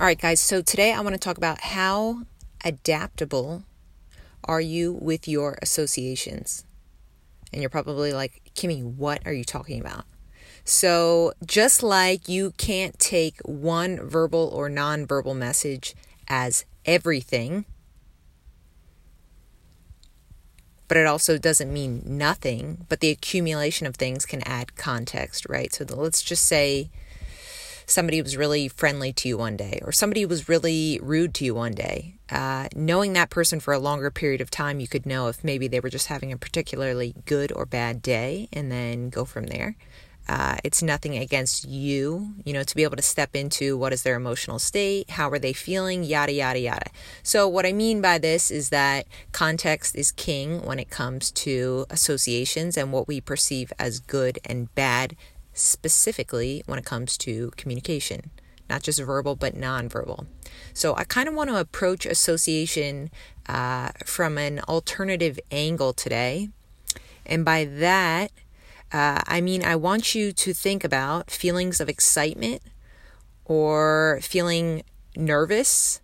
All right, guys, so today I want to talk about how adaptable are you with your associations? And you're probably like, Kimmy, what are you talking about? So, just like you can't take one verbal or nonverbal message as everything, but it also doesn't mean nothing, but the accumulation of things can add context, right? So, let's just say somebody was really friendly to you one day or somebody was really rude to you one day. Uh, knowing that person for a longer period of time, you could know if maybe they were just having a particularly good or bad day and then go from there. Uh, it's nothing against you, you know, to be able to step into what is their emotional state, how are they feeling, yada, yada, yada. So, what I mean by this is that context is king when it comes to associations and what we perceive as good and bad specifically when it comes to communication, not just verbal, but nonverbal. So I kind of want to approach association uh, from an alternative angle today. And by that, uh, I mean, I want you to think about feelings of excitement or feeling nervous,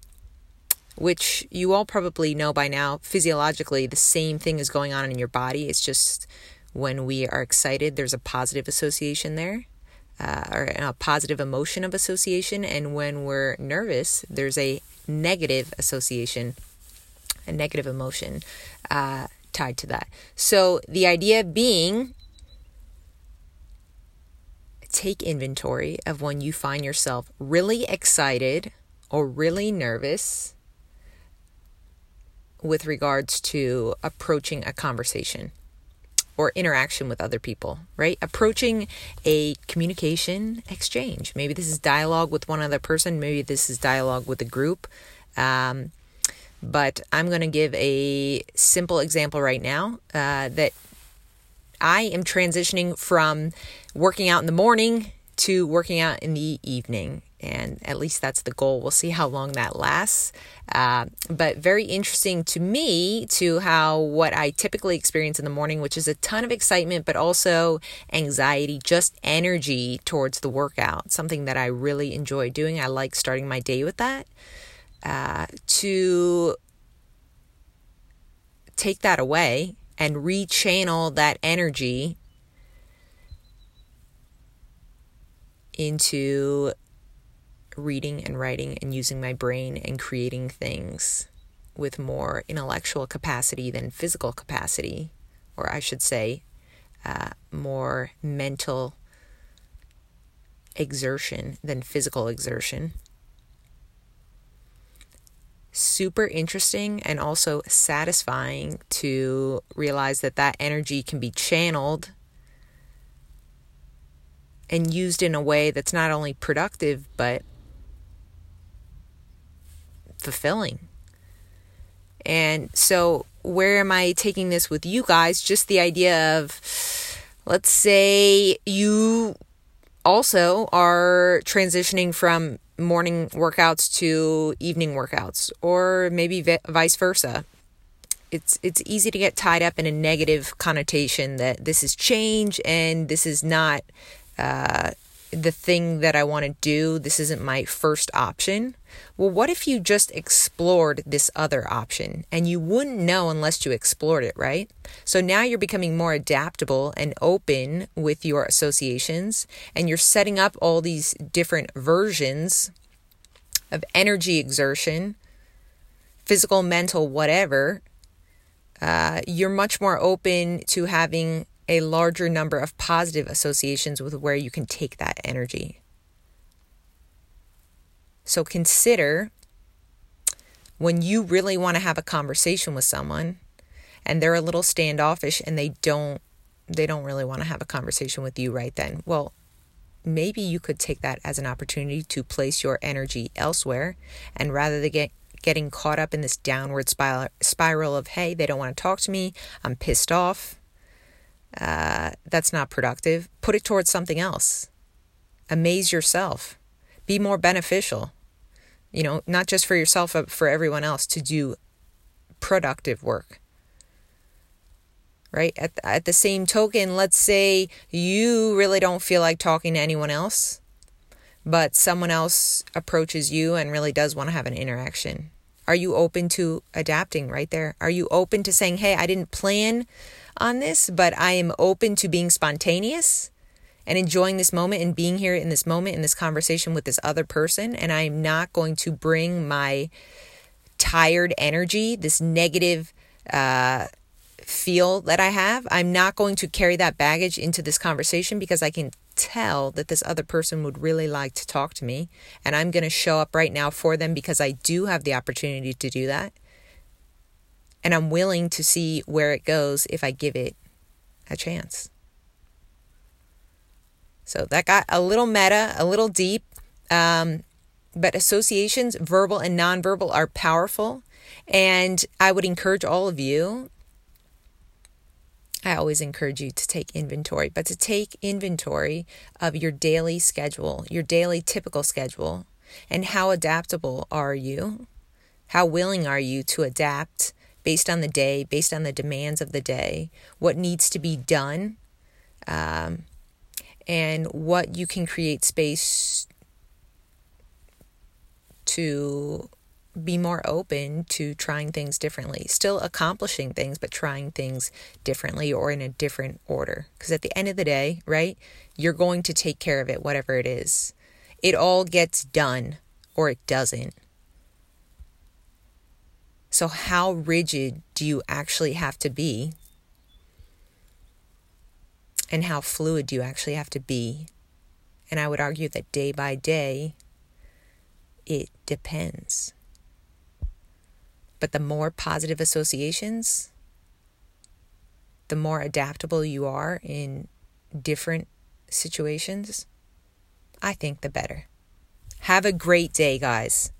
which you all probably know by now. Physiologically, the same thing is going on in your body. It's just when we are excited, there's a positive association there, uh, or a positive emotion of association. And when we're nervous, there's a negative association, a negative emotion uh, tied to that. So the idea being, take inventory of when you find yourself really excited or really nervous with regards to approaching a conversation or interaction with other people, right? Approaching a communication exchange. Maybe this is dialogue with one other person, maybe this is dialogue with a group. Um, but I'm going to give a simple example right now uh, that I am transitioning from working out in the morning to working out in the evening and at least that's the goal. We'll see how long that lasts. Uh, but very interesting to me to how what I typically experience in the morning, which is a ton of excitement, but also anxiety, just energy towards the workout, something that I really enjoy doing. I like starting my day with that. Uh, to take that away and rechannel that energy into reading and writing and using my brain and creating things with more intellectual capacity than physical capacity, or I should say, uh, more mental exertion than physical exertion. Super interesting and also satisfying to realize that that energy can be channeled and used in a way that's not only productive but fulfilling. And so, where am I taking this with you guys? Just the idea of, let's say you also are transitioning from morning workouts to evening workouts, or maybe vice versa. It's it's easy to get tied up in a negative connotation that this is change and this is not uh, the thing that I want to do. This isn't my first option. Well, what if you just explored this other option and you wouldn't know unless you explored it, right? So now you're becoming more adaptable and open with your associations and you're setting up all these different versions of energy exertion, physical, mental, whatever. Uh, you're much more open to having a larger number of positive associations with where you can take that energy. So consider when you really want to have a conversation with someone and they're a little standoffish and they don't they don't really want to have a conversation with you right then. Well, maybe you could take that as an opportunity to place your energy elsewhere and rather than get getting caught up in this downward spiral spiral of hey, they don't want to talk to me, I'm pissed off, uh, that's not productive. Put it towards something else. Amaze yourself. Be more beneficial. You know, not just for yourself, but for everyone else to do productive work. Right? At, at the same token, let's say you really don't feel like talking to anyone else, but someone else approaches you and really does want to have an interaction. Are you open to adapting right there? Are you open to saying, hey, I didn't plan on this, but I am open to being spontaneous and enjoying this moment and being here in this moment in this conversation with this other person? And I'm not going to bring my tired energy, this negative uh, feel that I have. I'm not going to carry that baggage into this conversation because I can tell that this other person would really like to talk to me. And I'm going to show up right now for them because I do have the opportunity to do that. And I'm willing to see where it goes if I give it a chance. So that got a little meta, a little deep. Um, but associations, verbal and nonverbal, are powerful. And I would encourage all of you I always encourage you to take inventory, but to take inventory of your daily schedule, your daily typical schedule, and how adaptable are you? How willing are you to adapt based on the day, based on the demands of the day, what needs to be done, um, and what you can create space to be more open to trying things differently, still accomplishing things, but trying things differently or in a different order. Because at the end of the day, right, you're going to take care of it, whatever it is. It all gets done or it doesn't. So, how rigid do you actually have to be? And how fluid do you actually have to be? And I would argue that day by day, it depends. But the more positive associations, the more adaptable you are in different situations, I think the better. Have a great day, guys.